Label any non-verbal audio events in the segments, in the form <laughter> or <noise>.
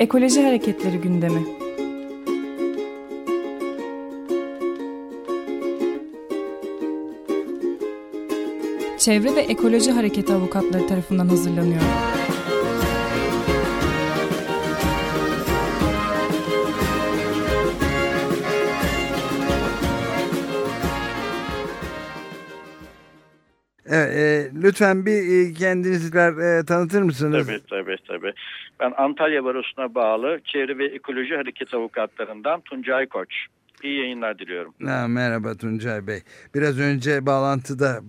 Ekoloji Hareketleri gündemi. Çevre ve Ekoloji Hareketi avukatları tarafından hazırlanıyor. Evet, e, lütfen bir e, kendinizler e, tanıtır mısınız? Tabii tabii tabii. Ben Antalya Barosu'na bağlı Çevre ve Ekoloji Hareket Avukatlarından Tuncay Koç. İyi yayınlar diliyorum. Ha, merhaba Tuncay Bey. Biraz önce bağlantıda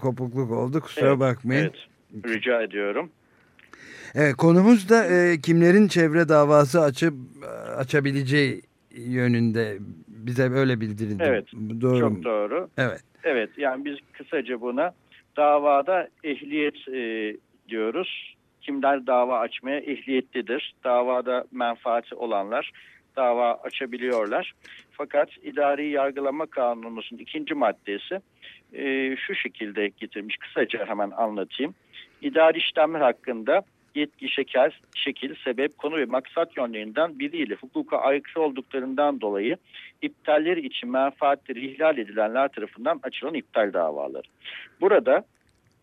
kopukluk oldu. Kusura Evet, bakmayın. Evet, rica ediyorum. Evet, konumuz da e, kimlerin çevre davası açıp açabileceği yönünde bize böyle bildirildi. Evet, Doğru Çok mu? doğru. Evet. Evet, yani biz kısaca buna davada ehliyet e, diyoruz. Kimler dava açmaya ehliyetlidir? Davada menfaati olanlar dava açabiliyorlar. Fakat idari yargılama kanunumuzun ikinci maddesi e, şu şekilde getirmiş. Kısaca hemen anlatayım. İdari işlemler hakkında yetki, şeker, şekil, sebep, konu ve maksat yönlerinden biriyle hukuka aykırı olduklarından dolayı iptalleri için menfaatleri ihlal edilenler tarafından açılan iptal davaları. Burada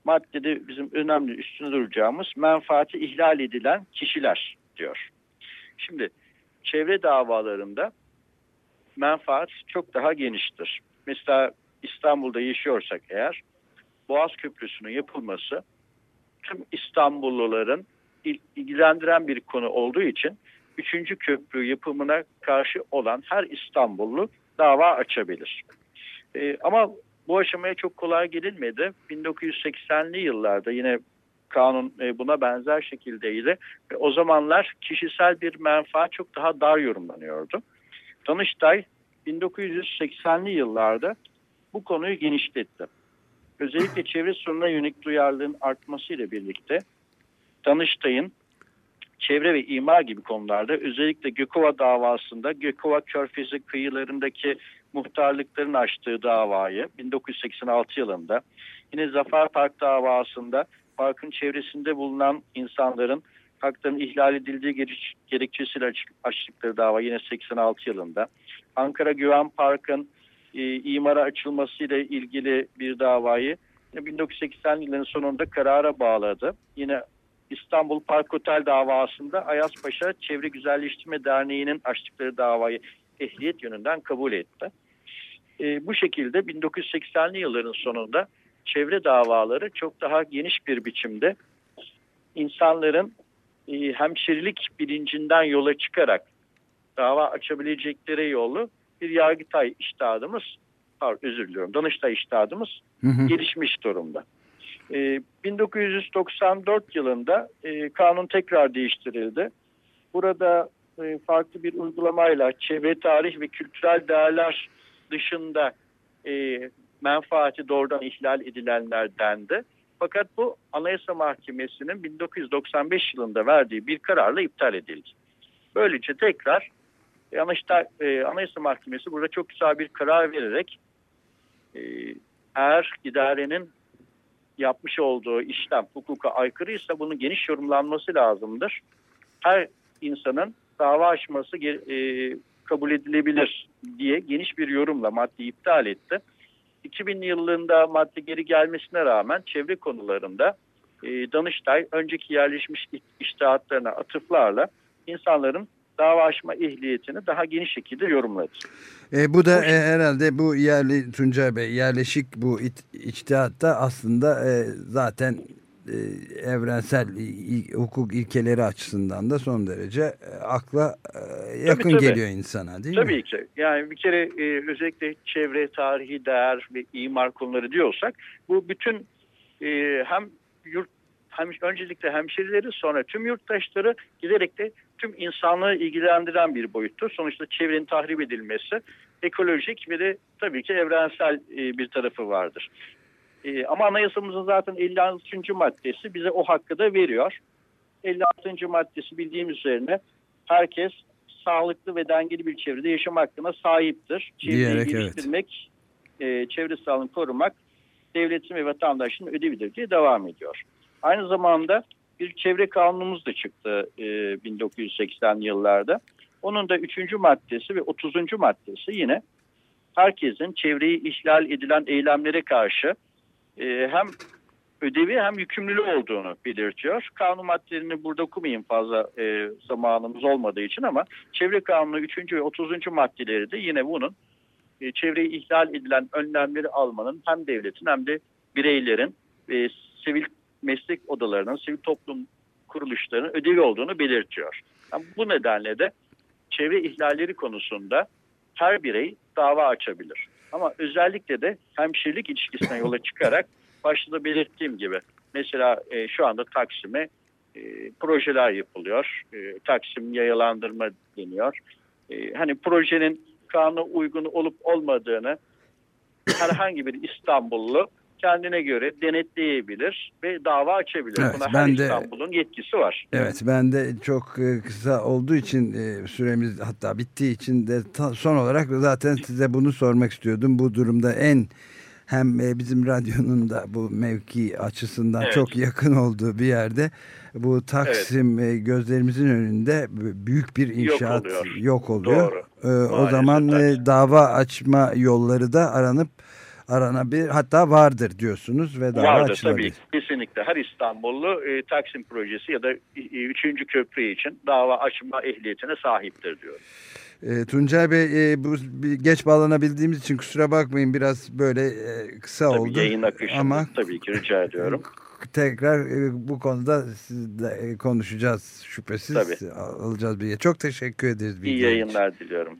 maddede bizim önemli üstüne duracağımız menfaati ihlal edilen kişiler diyor. Şimdi çevre davalarında menfaat çok daha geniştir. Mesela İstanbul'da yaşıyorsak eğer Boğaz Köprüsü'nün yapılması tüm İstanbulluların ilgilendiren bir konu olduğu için 3. köprü yapımına karşı olan her İstanbullu dava açabilir. Ee, ama bu aşamaya çok kolay gelinmedi. 1980'li yıllarda yine kanun e, buna benzer şekildeydi. O zamanlar kişisel bir menfaat çok daha dar yorumlanıyordu. Danıştay 1980'li yıllarda bu konuyu genişletti. Özellikle çevre sorununa yönelik duyarlılığın artmasıyla birlikte Danıştay'ın çevre ve imar gibi konularda özellikle Gökova davasında Gökova Körfezi kıyılarındaki muhtarlıkların açtığı davayı 1986 yılında yine Zafer Park davasında parkın çevresinde bulunan insanların haklarının ihlal edildiği gere- gerekçesiyle aç- açtıkları dava yine 86 yılında Ankara Güven Park'ın e, imara açılmasıyla ilgili bir davayı yine 1980'li yılların sonunda karara bağladı. Yine İstanbul Park Otel davasında Ayazpaşa Çevre Güzelleştirme Derneği'nin açtıkları davayı ehliyet yönünden kabul etti. E, bu şekilde 1980'li yılların sonunda çevre davaları çok daha geniş bir biçimde insanların e, hemşerilik bilincinden yola çıkarak dava açabilecekleri yolu bir Yargıtay pardon, özür diliyorum, Danıştay hı. gelişmiş durumda. E, 1994 yılında e, kanun tekrar değiştirildi. Burada e, farklı bir uygulamayla çevre tarih ve kültürel değerler dışında e, menfaati doğrudan ihlal edilenler dendi. Fakat bu Anayasa Mahkemesi'nin 1995 yılında verdiği bir kararla iptal edildi. Böylece tekrar e, Anayasa, e, Anayasa Mahkemesi burada çok güzel bir karar vererek e, eğer idarenin yapmış olduğu işlem hukuka aykırıysa bunun geniş yorumlanması lazımdır. Her insanın dava açması e, kabul edilebilir diye geniş bir yorumla maddeyi iptal etti. 2000 yılında madde geri gelmesine rağmen çevre konularında e, Danıştay önceki yerleşmiş iş- iştihatlarına atıflarla insanların dava açma ehliyetini daha geniş şekilde yorumladı. E, bu da e, herhalde bu yerli Tuncay Bey yerleşik bu it, içtihatta aslında e, zaten e, evrensel i- hukuk ilkeleri açısından da son derece e, akla e, yakın tabii. geliyor insana değil mi? Tabii ki. Yani bir kere e, özellikle çevre, tarihi değer ve imar konuları diyorsak bu bütün e, hem yurt hem öncelikle hemşerileri sonra tüm yurttaşları giderek de tüm insanlığı ilgilendiren bir boyuttur. Sonuçta çevrenin tahrip edilmesi ekolojik ve de tabii ki evrensel e, bir tarafı vardır. E, ama anayasamızın zaten 56. maddesi bize o hakkı da veriyor. 56. maddesi bildiğimiz üzerine herkes sağlıklı ve dengeli bir çevrede yaşam hakkına sahiptir. Çevreyi Diyerek, evet. geliştirmek, e, çevre sağlığını korumak devletin ve vatandaşın ödevidir diye devam ediyor. Aynı zamanda bir çevre kanunumuz da çıktı e, 1980 yıllarda. Onun da 3. maddesi ve 30. maddesi yine herkesin çevreyi ihlal edilen eylemlere karşı e, hem ödevi hem yükümlülüğü olduğunu belirtiyor. Kanun maddelerini burada okumayayım fazla e, zamanımız olmadığı için ama çevre kanunu 3. ve 30. maddeleri de yine bunun e, çevreyi ihlal edilen önlemleri almanın hem devletin hem de bireylerin ve sivil meslek odalarının, sivil toplum kuruluşlarının ödevi olduğunu belirtiyor. Yani bu nedenle de çevre ihlalleri konusunda her birey dava açabilir. Ama özellikle de hemşirelik ilişkisine yola çıkarak <laughs> başta da belirttiğim gibi mesela e, şu anda Taksim'e e, projeler yapılıyor. E, Taksim yayalandırma deniyor. E, hani projenin kanuna uygun olup olmadığını herhangi bir İstanbullu kendine göre denetleyebilir ve dava açabilir. Evet, Buna ben her de, İstanbul'un yetkisi var. Evet ben de çok e, kısa olduğu için e, süremiz hatta bittiği için de son olarak zaten size bunu sormak istiyordum. Bu durumda en hem e, bizim radyonun da bu mevki açısından evet. çok yakın olduğu bir yerde bu Taksim evet. gözlerimizin önünde büyük bir inşaat yok oluyor. Yok oluyor. Doğru. Ee, o zaman dava açma yolları da aranıp aranabilir hatta vardır diyorsunuz ve daha vardır, açılabilir. tabii kesinlikle her İstanbullu e, Taksim projesi ya da e, üçüncü köprü için dava açma ehliyetine sahiptir diyor. E, Tuncay Bey e, bu geç bağlanabildiğimiz için kusura bakmayın biraz böyle e, kısa tabii oldu. Yayın akışını ama tabii ki rica ediyorum. <laughs> Tekrar e, bu konuda sizle e, konuşacağız şüphesiz. Tabii. Alacağız bir Çok teşekkür ederiz. İyi yayınlar için. diliyorum.